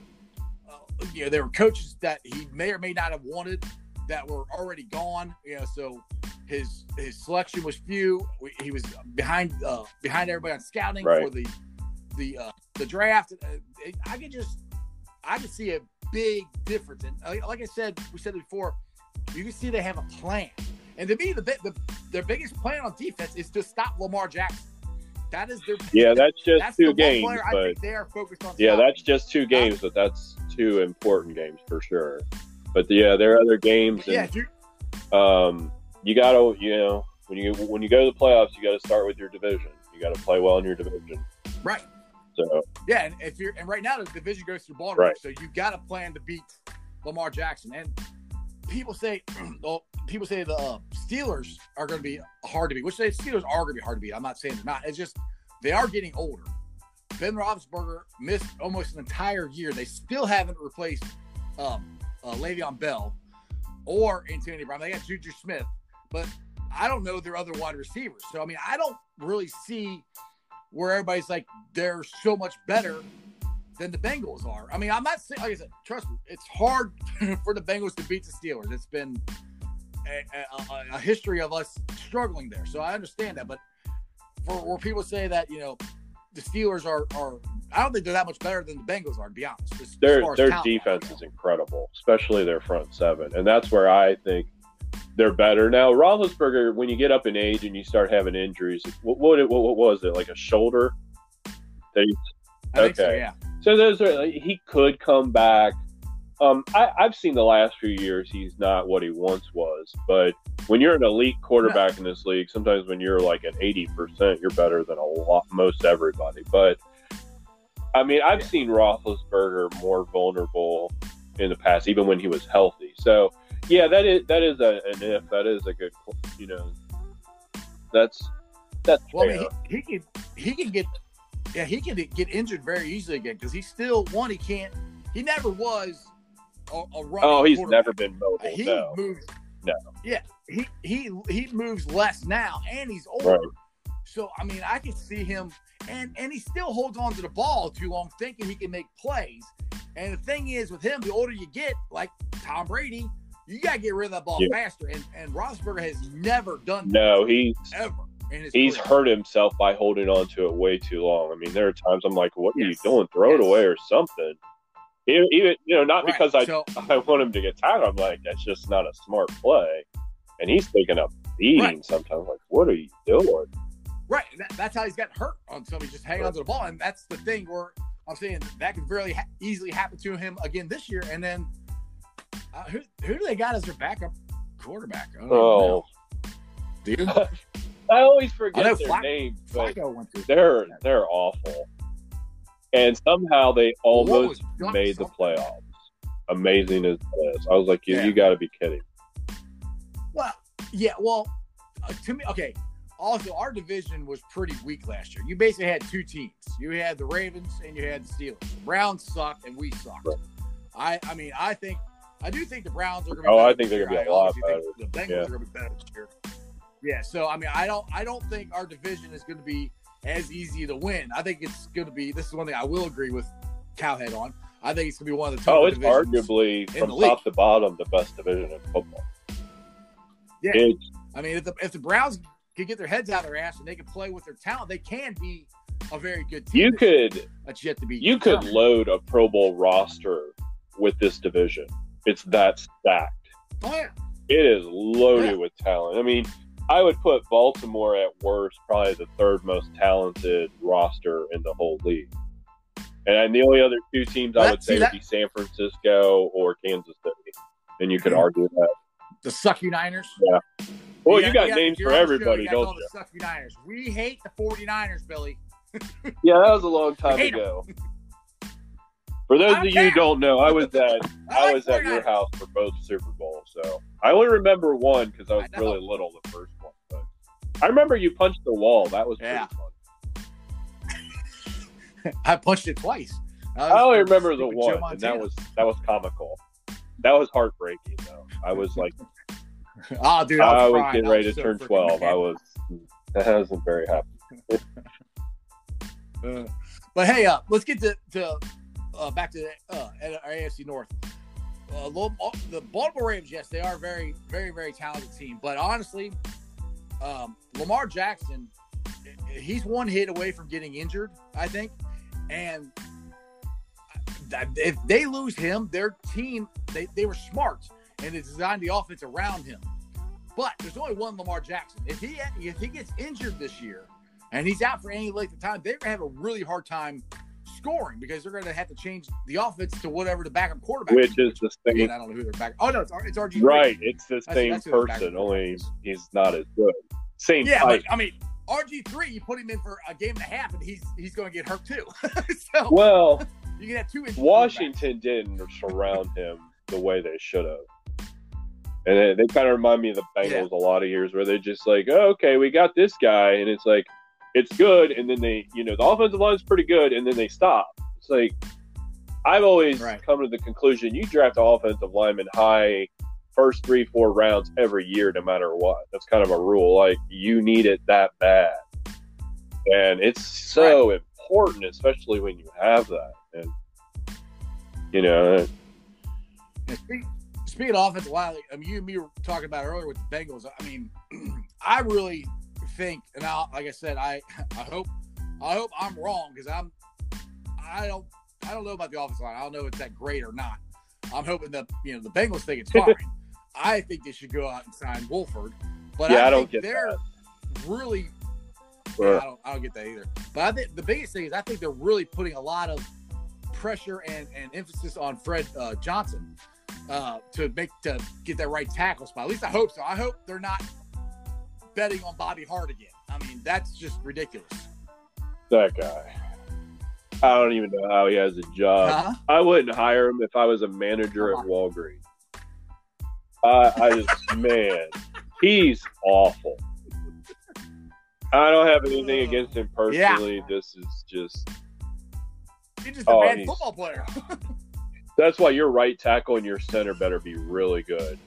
Speaker 1: uh, you know, there were coaches that he may or may not have wanted that were already gone. You know, so his his selection was few. We- He was behind uh, behind everybody on scouting
Speaker 2: Right.
Speaker 1: for the the uh, the draft. Uh, it- I could just I could see a big difference. And uh, like I said, we said it before, you can see they have a plan. And to me, the, the their biggest plan on defense is to stop Lamar Jackson. That is their
Speaker 2: Yeah, [laughs] that's just
Speaker 1: that's
Speaker 2: two games, but
Speaker 1: they are focused on.
Speaker 2: yeah,
Speaker 1: stopping.
Speaker 2: that's just two games, but that's two important games for sure. But yeah, there are other games,
Speaker 1: yeah.
Speaker 2: and
Speaker 1: You,
Speaker 2: um, you gotta, you know, when you when you go to the playoffs, you got to start with your division. You got to play well in your division.
Speaker 1: right.
Speaker 2: So
Speaker 1: Yeah, and if you're and right now the division goes through Baltimore,
Speaker 2: Right.
Speaker 1: so you got to plan to beat Lamar Jackson. And people say, [clears throat] well, people say the uh, Steelers are going to be hard to beat, which the Steelers are going to be hard to beat. I'm not saying they're not. It's just they are getting older. Ben Roethlisberger missed almost an entire year. They still haven't replaced um, uh, Le'Veon Bell or Antonio Brown. They got Juju Smith, but I don't know their other wide receivers. So I mean, I don't really see where everybody's like they're so much better than the Bengals are. I mean, I'm not saying like I said, trust me, it's hard [laughs] for the Bengals to beat the Steelers. It's been a, a, a history of us struggling there, so I understand that. But for where people say that you know the Steelers are are, I don't think they're that much better than the Bengals are. To be honest, as-
Speaker 2: their
Speaker 1: as
Speaker 2: their defense is incredible, especially their front seven, and that's where I think they're better now. Roethlisberger, when you get up in age and you start having injuries, what what, what, what was it like a shoulder? That he-
Speaker 1: I think so,
Speaker 2: okay.
Speaker 1: yeah.
Speaker 2: so those are like, he could come back. Um, I, I've seen the last few years he's not what he once was, but when you're an elite quarterback in this league, sometimes when you're like at eighty percent, you're better than a lot most everybody. But I mean, I've
Speaker 1: Yeah.
Speaker 2: seen Roethlisberger more vulnerable in the past, even when he was healthy. So yeah, that is that is a, an if. That is a good, you know, that's that's
Speaker 1: Well, I mean, he, he can he can get yeah he can get injured very easily again because he's still one he can't he never was a, a running
Speaker 2: oh, he's never been mobile.
Speaker 1: he
Speaker 2: no.
Speaker 1: moves
Speaker 2: No.
Speaker 1: yeah he he he moves less now and he's older
Speaker 2: Right.
Speaker 1: so I mean I can see him and and he still holds on to the ball too long thinking he can make plays and the thing is with him the older you get like Tom Brady you gotta get rid of that ball
Speaker 2: Yeah.
Speaker 1: faster and and Roethlisberger has never done that
Speaker 2: No, he's
Speaker 1: ever
Speaker 2: he's
Speaker 1: career.
Speaker 2: hurt himself by holding on to it way too long. I mean, there are times I'm like, "What are you doing? Throw it away or something." Even, even you know, not
Speaker 1: Right.
Speaker 2: because I
Speaker 1: So- [laughs]
Speaker 2: I want him to get tackled. I'm like, that's just not a smart play. And he's taking a beating
Speaker 1: Right.
Speaker 2: sometimes. Like, what are you doing?
Speaker 1: Right. and That, that's how he's got hurt on somebody just hanging onto the ball. And that's the thing where I'm saying that could very ha- easily happen to him again this year. And then uh, who, who do they got as their backup quarterback? I don't
Speaker 2: Oh.
Speaker 1: Do you? [laughs]
Speaker 2: I always
Speaker 1: I
Speaker 2: forget
Speaker 1: know
Speaker 2: their
Speaker 1: Flack-
Speaker 2: names, but
Speaker 1: Flacco
Speaker 2: they're they're awful. And somehow they almost made the playoffs. Amazing as this, I was like, you,
Speaker 1: Yeah.
Speaker 2: you got to be kidding.
Speaker 1: Well, yeah. Well, uh, to me, okay. Also, our division was pretty weak last year. You basically had two teams. You had the Ravens and you had the Steelers. The Browns sucked and we sucked.
Speaker 2: Right.
Speaker 1: I, I mean, I think, I do think the Browns are going to.
Speaker 2: Oh, I think they're gonna be a lot
Speaker 1: think The Bengals
Speaker 2: Yeah.
Speaker 1: are going to be better this year. Yeah. So, I mean, I don't, I don't think our division is going to be as easy to win. I think it's going to be. This is one thing I will agree with Cowhead on. I think it's going to be one of the tougher
Speaker 2: Oh, it's arguably from
Speaker 1: the league.
Speaker 2: top to bottom the best division in football.
Speaker 1: Yeah.
Speaker 2: It's
Speaker 1: I mean, if the if the Browns can get their heads out of their ass and they can play with their talent, they can be a very good team.
Speaker 2: you could
Speaker 1: That's yet to be.
Speaker 2: you could load a Pro Bowl roster with this division. It's that stacked.
Speaker 1: Oh yeah,
Speaker 2: It is loaded
Speaker 1: Yeah.
Speaker 2: with talent. I mean, I would put Baltimore at worst, probably the third most talented roster in the whole league. And the only other two teams I would say
Speaker 1: that-
Speaker 2: would be San Francisco or Kansas City. And you could
Speaker 1: Mhm.
Speaker 2: argue that.
Speaker 1: the Sucky Niners. Yeah.
Speaker 2: Well, you got, names for
Speaker 1: the show,
Speaker 2: everybody,
Speaker 1: you
Speaker 2: don't you?
Speaker 1: The Sucky Niners. We hate the 49ers, Billy. [laughs]
Speaker 2: Yeah, that was a long time ago. For those
Speaker 1: I
Speaker 2: of you who don't know, I was at [laughs] I
Speaker 1: like
Speaker 2: was at your house for both Super Bowls, so I only remember one because I was
Speaker 1: I
Speaker 2: really little the first I remember you punched the wall. That was pretty
Speaker 1: Yeah.
Speaker 2: fun. [laughs]
Speaker 1: I punched it twice.
Speaker 2: I only remember the one, and that was that was comical. That was heartbreaking, though. I was like,
Speaker 1: Oh, [laughs] dude,
Speaker 2: I
Speaker 1: I was, crying.
Speaker 2: getting ready
Speaker 1: was
Speaker 2: to
Speaker 1: so
Speaker 2: turn twelve.
Speaker 1: mad. [laughs]
Speaker 2: I was, I wasn't very happy.
Speaker 1: Uh, but hey, uh, let's get to, to uh, back to uh, at our AFC North. Uh, Lo- the Baltimore Ravens, yes, they are a very, very, very talented team. But honestly, um, Lamar Jackson, he's one hit away from getting injured, I think. And if they lose him, their team, they, they were smart and they designed the offense around him. But there's only one Lamar Jackson. If he if he gets injured this year, and he's out for any length of time, they're gonna have a really hard time scoring because they're gonna have to change the offense to whatever the backup quarterback.
Speaker 2: Which is the
Speaker 1: Again,
Speaker 2: same,
Speaker 1: I don't know who their back. Oh no, it's, it's RG.
Speaker 2: right? It's the same
Speaker 1: that's their
Speaker 2: person, only he's not as good. Same
Speaker 1: Yeah,
Speaker 2: type.
Speaker 1: but I mean, RG three, you put him in for a game and a half, and he's he's going to get hurt too. [laughs] so
Speaker 2: Well, [laughs]
Speaker 1: you can have two.
Speaker 2: Washington didn't surround him the way they should have. And they, they kind of remind me of the Bengals a lot of years where they're just like, oh, okay, we got this guy. And it's like, it's good. And then they, you know, the offensive line is pretty good. And then they stop. It's like, I've always
Speaker 1: Right.
Speaker 2: come to the conclusion you draft an offensive lineman high first three, four rounds every year, no matter what. That's kind of a rule. Like, you need it that bad. And it's so important, especially when you have that. And, you know,
Speaker 1: And speak- Speaking of offensive line, I mean, you and me were talking about earlier with the Bengals. I mean, [clears throat] I really think, and I, like I said, I, [laughs] I hope, I hope I'm wrong because I'm, I don't, I don't know about the offensive line. I don't know if it's that great or not. I'm hoping that you know the Bengals think it's fine. [laughs] I think they should go out and sign Warford, but
Speaker 2: Yeah, I
Speaker 1: I,
Speaker 2: don't
Speaker 1: think
Speaker 2: get
Speaker 1: they're really.
Speaker 2: Right.
Speaker 1: Yeah, I don't, I don't get that either. But I think the biggest thing is I think they're really putting a lot of pressure and, and emphasis on Fred uh, Johnson uh, to make to get that right tackle spot. At least I hope so. I hope they're not betting on Bobby Hart again. I mean, that's just ridiculous.
Speaker 2: that guy. I don't even know how he has a job.
Speaker 1: Huh?
Speaker 2: I wouldn't hire him if I was a manager at Walgreens. I, I just, [laughs] man, he's awful. I don't have anything uh, against him personally. This is just
Speaker 1: He's just a
Speaker 2: Oh,
Speaker 1: bad football player. [laughs]
Speaker 2: that's why your right tackle and your center better be really good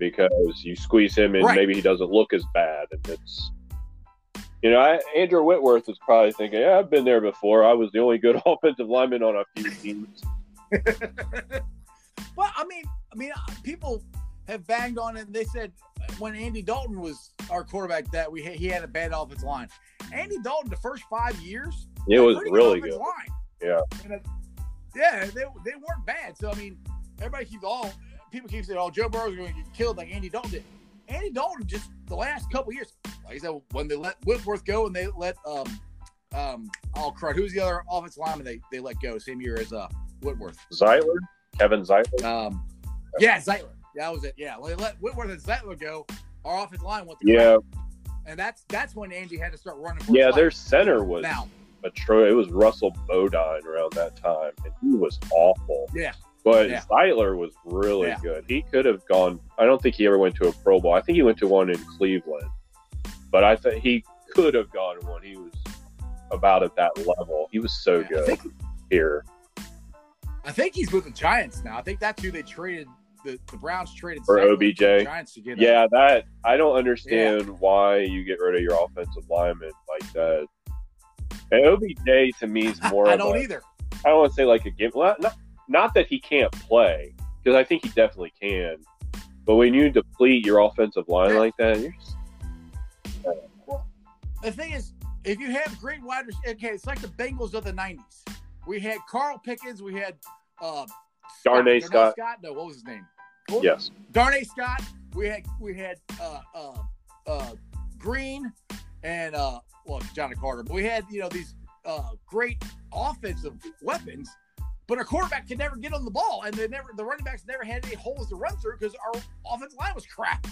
Speaker 2: because you squeeze him and
Speaker 1: Right.
Speaker 2: maybe he doesn't look as bad and it's you know I, andrew whitworth is probably thinking yeah i've been there before i was the only good [laughs] offensive lineman on a few [laughs] teams [laughs]
Speaker 1: well, I mean, I mean, uh, people have banged on it. And they said when Andy Dalton was our quarterback that we he had a bad offensive line. Andy Dalton, the first five years,
Speaker 2: it was really good.
Speaker 1: Line.
Speaker 2: Yeah,
Speaker 1: it, yeah, they, they weren't bad. So I mean, everybody keeps all people keep saying, "Oh, Joe Burrow's going to get killed like Andy Dalton did." Andy Dalton just the last couple years, like I said, when they let Whitworth go and they let um um oh crud, who's the other offensive lineman they they let go same year as uh Whitworth?
Speaker 2: Zeitler, Kevin Zeitler.
Speaker 1: Um, yeah, Zeitler. That was it. Yeah, when they let Whitworth and Zeitler go, our offensive line went.
Speaker 2: yeah,
Speaker 1: and that's that's when Andy had to start running.
Speaker 2: yeah, their center was now. but Troy, it was Russell Bodine around that time, and he was awful.
Speaker 1: Yeah.
Speaker 2: But yeah. Zeitler was really yeah. good. He could have gone. I don't think he ever went to a Pro Bowl. I think he went to one in Cleveland, but I think he could have gone one. He was about at that level. He was so yeah, good I think, here.
Speaker 1: I think he's with the Giants now. I think that's who they traded. The, the Browns traded
Speaker 2: for OBJ. Giants to get yeah, him. that I don't understand why you get rid of your offensive lineman like that. And OBJ to me is [laughs] more.
Speaker 1: I don't
Speaker 2: a,
Speaker 1: either.
Speaker 2: I don't want to say like a game. Not, not that he can't play because I think he definitely can. But when you deplete your offensive line like that, you're just.
Speaker 1: Well, the thing is, if you have great wide receivers, okay, it's like the Bengals of the '90s. We had Carl Pickens. We had uh,
Speaker 2: Darnay Scott.
Speaker 1: Scott. No, what was his name?
Speaker 2: yes.
Speaker 1: Darnay Scott. We had we had uh, uh, uh, Green and uh, well, Johnny Carter. But we had you know these uh, great offensive weapons, but our quarterback could never get on the ball, and they never the running backs never had any holes to run through because our offensive line was crap.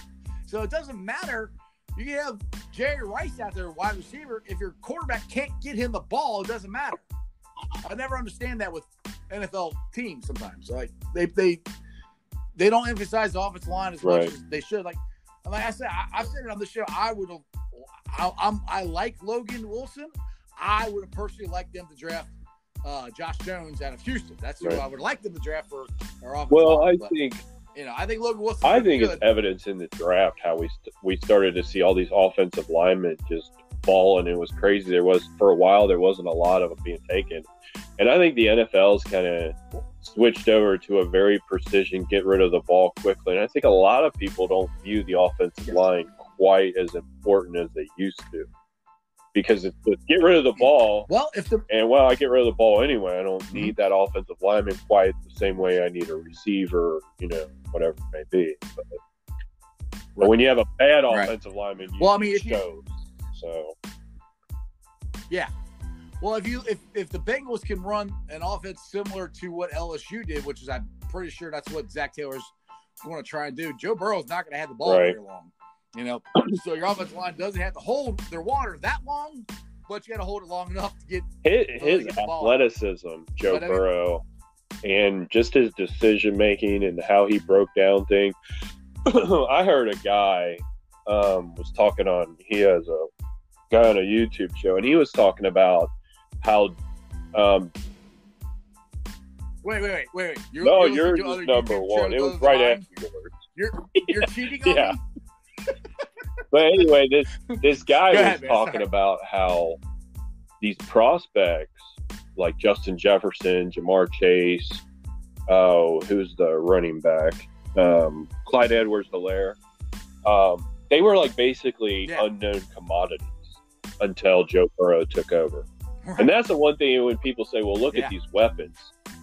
Speaker 1: So it doesn't matter. You can have Jerry Rice out there, wide receiver. If your quarterback can't get him the ball, it doesn't matter. I never understand that with NFL teams sometimes. Like they they they don't emphasize the offensive line as right. much as they should. Like like I said, I, have said it on the show. I would have. I, I'm I like Logan Wilson. I would have personally liked them to draft uh, Josh Jones out of Houston. That's who right. I would like them to draft for our offense.
Speaker 2: Well, I but, think
Speaker 1: you know I think Logan Wilson.
Speaker 2: I think good. it's evidence in the draft how we st- we started to see all these offensive linemen just fall, and it was crazy. There was for a while there wasn't a lot of them being taken, and I think the NFL's kind of switched over to a very precision, get rid of the ball quickly, and I think a lot of people don't view the offensive line quite as important as they used to because it's get rid of the ball.
Speaker 1: Well, if the
Speaker 2: and well, I get rid of the ball anyway. I don't mm-hmm. need that offensive lineman quite the same way I need a receiver, you know, whatever it may be. But, but when you have a bad offensive right. lineman, well, I mean, if shows. You, so
Speaker 1: yeah. Well, if you if if the Bengals can run an offense similar to what LSU did, which is I'm pretty sure that's what Zac Taylor's going to try and do. Joe Burrow's not going to have the ball right. very long. You know, [clears throat] so your offensive line doesn't have to hold their water that long, but you got to hold it long enough to get
Speaker 2: his, his get athleticism, Joe but Burrow, I mean, and just his decision making and how he broke down things. [clears throat] I heard a guy um, was talking on. He has a guy on a YouTube show, and he was talking about how. Um,
Speaker 1: wait, wait, wait, wait!
Speaker 2: You're, no, you're yours is number YouTube one. It was right after yours.
Speaker 1: You're [laughs] you're cheating on yeah. me
Speaker 2: but anyway, this [laughs] this guy was ahead, talking about how these prospects like Justin Jefferson, Ja'Marr Chase, oh, who's the running back? Um, Clyde Edwards Helaire. Um, they were like basically yeah. unknown commodities until Joe Burrow took over. Right. And that's the one thing when people say, well, look yeah. at these weapons.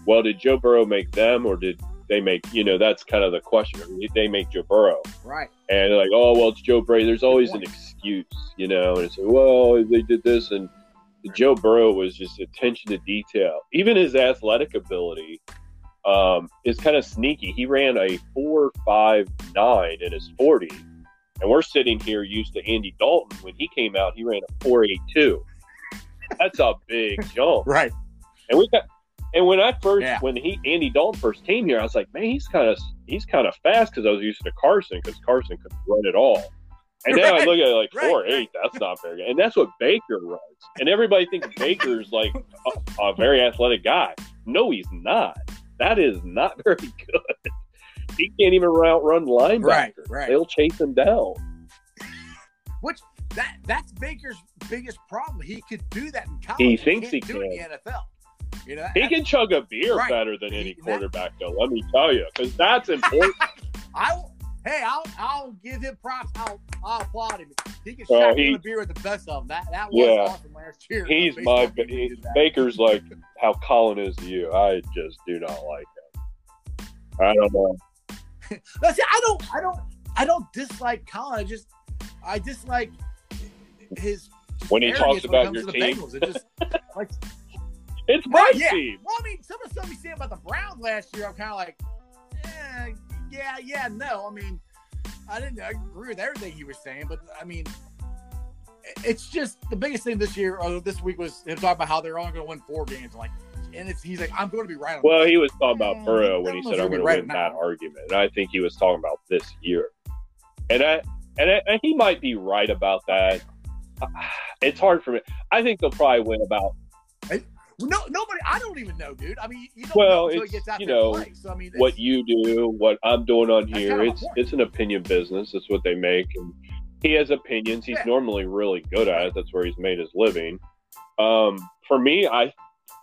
Speaker 2: Well, did Joe Burrow make them or did they make you know that's kind of the question. They make Joe Burrow,
Speaker 1: right?
Speaker 2: And like, oh well, it's Joe Brady. There's always an excuse, you know. And it's like, well, they did this, and Joe Burrow was just attention to detail. Even his athletic ability um, is kind of sneaky. He ran a four five nine in his forty, and we're sitting here used to Andy Dalton when he came out. He ran a four eight two. That's a big jump, [laughs]
Speaker 1: right?
Speaker 2: And we got and when I first, yeah. when he Andy Dalton first came here, I was like, man, he's kind of he's kind of fast because I was used to Carson because Carson could run it all. And then right. I look at it like four right. eight. That's not very good. And that's what Baker runs. And everybody thinks Baker's like a, a, very athletic guy. No, he's not. That is not [laughs] very good. He can't even outrun linebackers. Right, right. They'll chase him down.
Speaker 1: Which that that's Baker's biggest problem. He could do that in college.
Speaker 2: He thinks he,
Speaker 1: he
Speaker 2: can.
Speaker 1: in the NFL. You know,
Speaker 2: he can chug a beer right. better than any quarterback, though. Let me tell you, because that's [laughs] important.
Speaker 1: I hey, I'll I'll give him props. I'll I'll applaud him. He can shotgun
Speaker 2: he-
Speaker 1: a beer with the best of them. That that was
Speaker 2: Yeah.
Speaker 1: awesome last year. [laughs]
Speaker 2: He's my
Speaker 1: he.
Speaker 2: Baker's like how Colin is to you. I just do not like him. I don't know. [laughs]
Speaker 1: That's. I don't I don't I don't dislike Colin. I just I dislike his
Speaker 2: When he talks about your team.
Speaker 1: Bengals. It just like
Speaker 2: It's my
Speaker 1: yeah.
Speaker 2: team.
Speaker 1: Well, I mean, some of the stuff he's saying about the Browns last year, I'm kind of like, eh, yeah, yeah, no. I mean, I didn't agree with everything he was saying, but I mean, it's just the biggest thing this year or this week was him talking about how they're only going to win four games. Like, and it's he's like, I'm going to be right on.
Speaker 2: Well, he was talking about Burrow when he said, "I'm
Speaker 1: if
Speaker 2: going to win
Speaker 1: right
Speaker 2: that
Speaker 1: now.
Speaker 2: argument," and I think he was talking about this year. And I and, I, and he might be right about that. [sighs] It's hard for me. I think they'll probably win about.
Speaker 1: No, nobody. I don't even know, dude. I mean, you don't
Speaker 2: Well,
Speaker 1: know
Speaker 2: it's,
Speaker 1: gets out
Speaker 2: you know.
Speaker 1: So I mean,
Speaker 2: what you do, what I'm doing on here. It's it's an opinion business. It's what they make, and he has opinions. He's
Speaker 1: Yeah.
Speaker 2: normally really good at it. That's where he's made his living. Um, for me, I,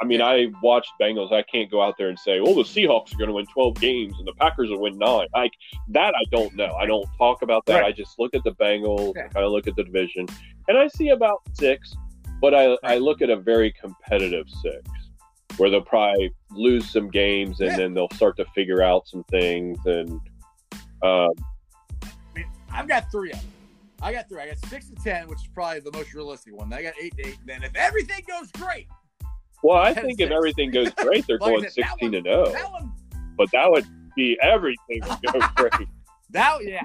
Speaker 2: I mean, I watched Bengals. I can't go out there and say, "Oh, the Seahawks are going to win 12 games and the Packers will win nine. Like that, I don't know. I don't talk about that.
Speaker 1: Right.
Speaker 2: I just look at the Bengals,
Speaker 1: Yeah.
Speaker 2: of look at the division, and I see about six. But I, I look at a very competitive six where they'll probably lose some games and
Speaker 1: Yeah.
Speaker 2: then they'll start to figure out some things. And um,
Speaker 1: I mean, I've got three of them. I got three. I got six to ten, which is probably the most realistic one. Then I got eight to eight. Then if everything goes great,
Speaker 2: well, I [laughs] think if everything goes great, they're [laughs]
Speaker 1: Like
Speaker 2: going
Speaker 1: said, that
Speaker 2: sixteen
Speaker 1: one-
Speaker 2: and zero.
Speaker 1: that one,
Speaker 2: But that would be everything would go [laughs] great.
Speaker 1: that yeah,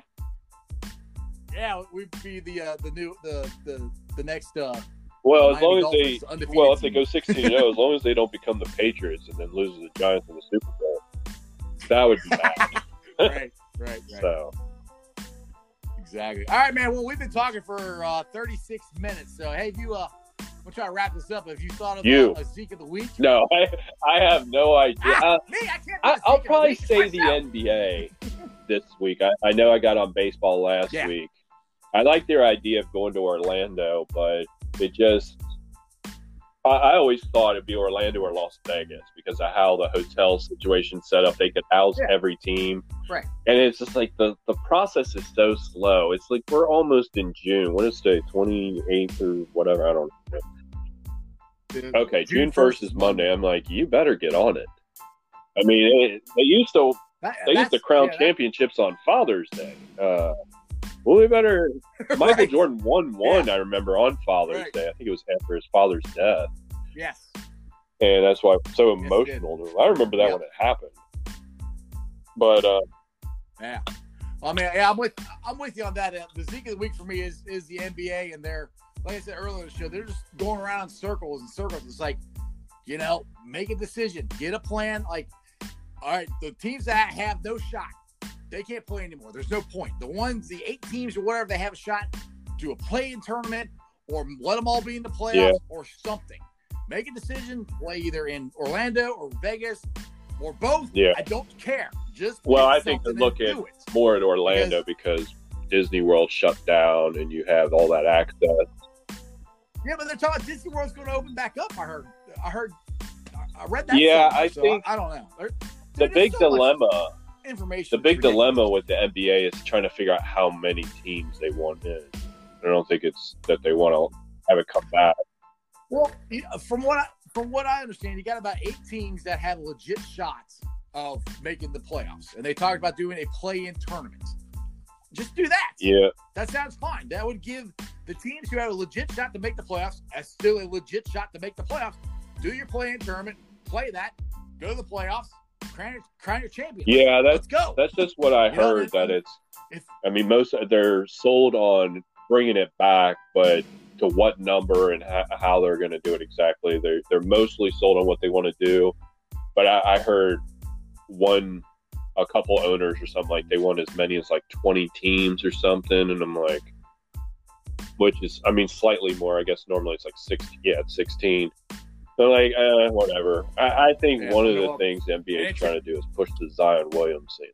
Speaker 1: yeah, we'd be the uh, the new the the the next. uh
Speaker 2: Well, as
Speaker 1: Miami
Speaker 2: long as they well, if they go [laughs] 16 0, as long as they don't become the Patriots and then lose to the Giants in the Super Bowl, that would be bad. [laughs]
Speaker 1: right, right, right.
Speaker 2: so
Speaker 1: Exactly. All right, man. Well, we've been talking for uh, 36 minutes. So, hey, if you, uh, we'll try to wrap this up. If you thought of
Speaker 2: You.
Speaker 1: Uh, a Zeke of the week,
Speaker 2: no, [laughs] I I have no idea.
Speaker 1: ah,
Speaker 2: Uh,
Speaker 1: me, I can't.
Speaker 2: I,
Speaker 1: a Zeke
Speaker 2: I'll
Speaker 1: of the
Speaker 2: probably.
Speaker 1: It's
Speaker 2: say the. NBA this week. I, I know I got on baseball last
Speaker 1: Yeah.
Speaker 2: week. I like their idea of going to Orlando, but it just. I, I always thought it'd be Orlando or Las Vegas because of how the hotel situation set up. They could house
Speaker 1: Yeah.
Speaker 2: every team,
Speaker 1: Right.
Speaker 2: And it's just like the the process is so slow. It's like we're almost in June. What is today? Twenty eighth or whatever. I don't. know.
Speaker 1: The-
Speaker 2: Okay, June first is Monday. I'm like, you better get on it. I mean, it, they used to
Speaker 1: That-
Speaker 2: they used to crown
Speaker 1: yeah, that-
Speaker 2: championships on Father's Day. Uh, well, we better. [laughs] Michael
Speaker 1: Right.
Speaker 2: Jordan won one. I remember on Father's
Speaker 1: Right.
Speaker 2: Day. I think it was after his father's death,
Speaker 1: Yes.
Speaker 2: and that's why I'm so
Speaker 1: Yes,
Speaker 2: emotional. I remember that
Speaker 1: Yep.
Speaker 2: when it happened. But uh,
Speaker 1: Yeah. I mean, yeah, I'm with I'm with you on that. Uh, The Zeke of the week for me is is the NBA, and they're like I said earlier in the show, they're just going around in circles and circles. It's like, you know, make a decision, get a plan. Like, all right, the teams that have no shot, they can't play anymore. There's no point. The ones, the eight teams or whatever, they have a shot. Do a play-in tournament, or let them all be in the playoffs,
Speaker 2: Yeah.
Speaker 1: or something. Make a decision. Play either in Orlando or Vegas, or both.
Speaker 2: Yeah.
Speaker 1: I don't care. Just
Speaker 2: Well, I think they're
Speaker 1: something and
Speaker 2: looking-
Speaker 1: do it.
Speaker 2: more at Orlando because Disney World shut down, and you have all that access.
Speaker 1: Yeah, but they're talking Disney World's going to open back up. I heard. I heard. I read that.
Speaker 2: Yeah,
Speaker 1: somewhere,
Speaker 2: I
Speaker 1: so
Speaker 2: think
Speaker 1: I, don't know. There-
Speaker 2: The big
Speaker 1: so
Speaker 2: dilemma.
Speaker 1: Information.
Speaker 2: The big dilemma with the NBA is trying to figure out how many teams they want in. I don't think it's that they want to have it come back.
Speaker 1: Well, from what I, from what I understand, you got about eight teams that have legit shots of making the playoffs, and they talked about doing a play-in tournament. Just do that.
Speaker 2: Yeah,
Speaker 1: That sounds fine. That would give the teams who have a legit shot to make the playoffs, as still a legit shot to make the playoffs. Do your play-in tournament, play that, go to the playoffs, crown your, crown your champion.
Speaker 2: yeah. That's
Speaker 1: Let's go.
Speaker 2: that's just what I
Speaker 1: You know,
Speaker 2: heard.
Speaker 1: if-
Speaker 2: that it's.
Speaker 1: if-
Speaker 2: I mean, most they're sold on bringing it back, but to what number and how, how they're going to do it exactly. They're they're mostly sold on what they want to do, but I, I heard one a couple owners or something like they want as many as like 20 teams or something and i'm like which is i mean slightly more i guess normally it's like 16 yeah it's 16 they're like uh, whatever i, I think
Speaker 1: Yeah,
Speaker 2: one of the things the nba is trying to do is push the zion williamson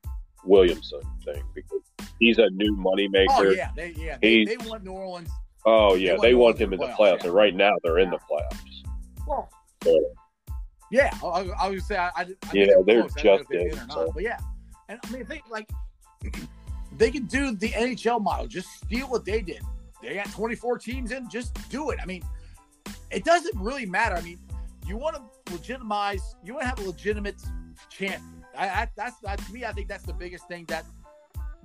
Speaker 2: williamson thing because he's a new moneymaker
Speaker 1: Oh yeah, they yeah they, they want New Orleans.
Speaker 2: oh yeah
Speaker 1: They
Speaker 2: they
Speaker 1: want
Speaker 2: him in the playoffs
Speaker 1: playoffs,
Speaker 2: and right now they're in the playoffs
Speaker 1: Well,
Speaker 2: So,
Speaker 1: yeah, I, I, gonna say I, I, I
Speaker 2: Yeah, they're
Speaker 1: close. I don't know if
Speaker 2: just
Speaker 1: they
Speaker 2: in, so.
Speaker 1: but yeah, and I mean, think like [clears throat] they can do the NHL model. Just steal what they did. They got 24 teams in. Just do it. I mean, it doesn't really matter. I mean, you want to legitimize. You want to have a legitimate champion. I, I, that's that, to me. I think that's the biggest thing that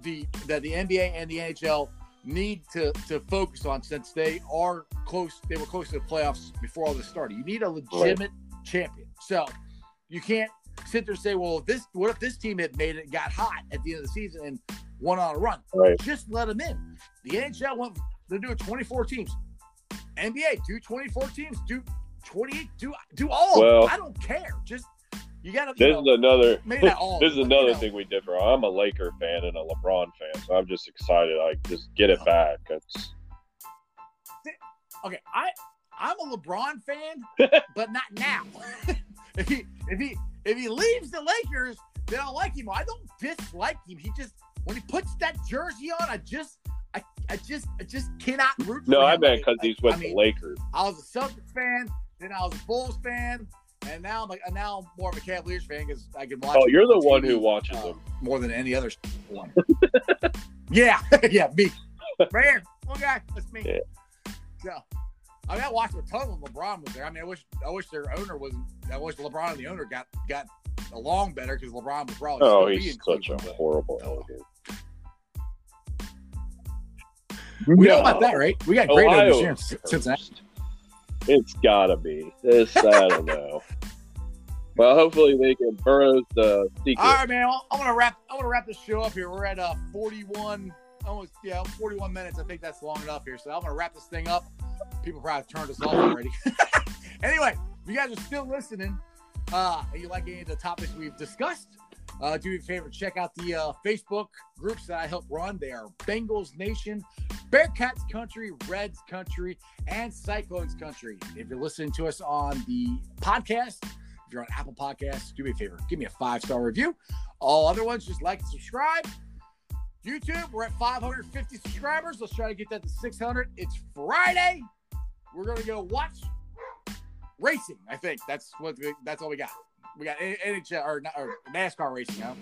Speaker 1: the that the NBA and the NHL need to to focus on since they are close. They were close to the playoffs before all this started. You need a legitimate right. champion. So you can't sit there and say, "Well, if this what if this team had made it, got hot at the end of the season and won on a run?"
Speaker 2: Right.
Speaker 1: Just let them in. The NHL went. They're doing 24 teams. NBA do 24 teams. Do 28. Do do all. Well, I don't care. Just you got to.
Speaker 2: This
Speaker 1: know,
Speaker 2: is another.
Speaker 1: All,
Speaker 2: this is [laughs] another you know, thing we differ. I'm a Laker fan and a LeBron fan, so I'm just excited. Like, just get it back. It's
Speaker 1: okay. I I'm a LeBron fan, [laughs] but not now. [laughs] if he if he if he leaves the Lakers, then I like him. I don't dislike him. He just when he puts that jersey on, I just I, I just I just cannot root.
Speaker 2: For No,
Speaker 1: I
Speaker 2: meant because he's with I mean, the Lakers.
Speaker 1: I was a Celtics fan, then I was a Bulls fan, and now I'm like now I'm more of a Cavaliers fan because I can watch.
Speaker 2: Oh, you're the one TV, who watches uh, them
Speaker 1: more than any other [laughs] one. yeah, [laughs] yeah, me. Right here, one guy. That's me. Yeah. So, I mean, I watched a ton when LeBron was there. I mean, I wish I wish their owner wasn't. I wish LeBron and the owner got got along better because LeBron was probably.
Speaker 2: Oh, he's such a horrible oh.
Speaker 1: We no. know about that, right? We got great Ohio. in Cincinnati.
Speaker 2: It's gotta be. This I don't [laughs] know. Well, hopefully they can burrow the secret.
Speaker 1: All right, man. I'm gonna wrap. I'm gonna wrap this show up here. We're at uh 41, almost yeah, 41 minutes. I think that's long enough here. So I'm gonna wrap this thing up. People probably turned us off already. [laughs] anyway, if you guys are still listening, uh, and you like any of the topics we've discussed, uh, do me a favor, check out the uh, Facebook groups that I help run. They are Bengals Nation, Bearcats Country, Reds Country, and Cyclones Country. If you're listening to us on the podcast, if you're on Apple Podcasts, do me a favor, give me a five star review. All other ones, just like and subscribe. YouTube, we're at 550 subscribers. Let's try to get that to 600. It's Friday. We're gonna go watch racing. I think that's what that's all we got. We got NHL or, or NASCAR racing. Huh?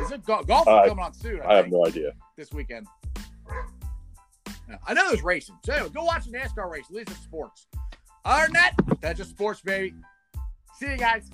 Speaker 1: Is it golf uh, coming on soon?
Speaker 2: I, I have no idea.
Speaker 1: This weekend. I know there's racing. So anyway, go watch the NASCAR race. At least it's sports. Other than that, that's just sports, baby. See you guys.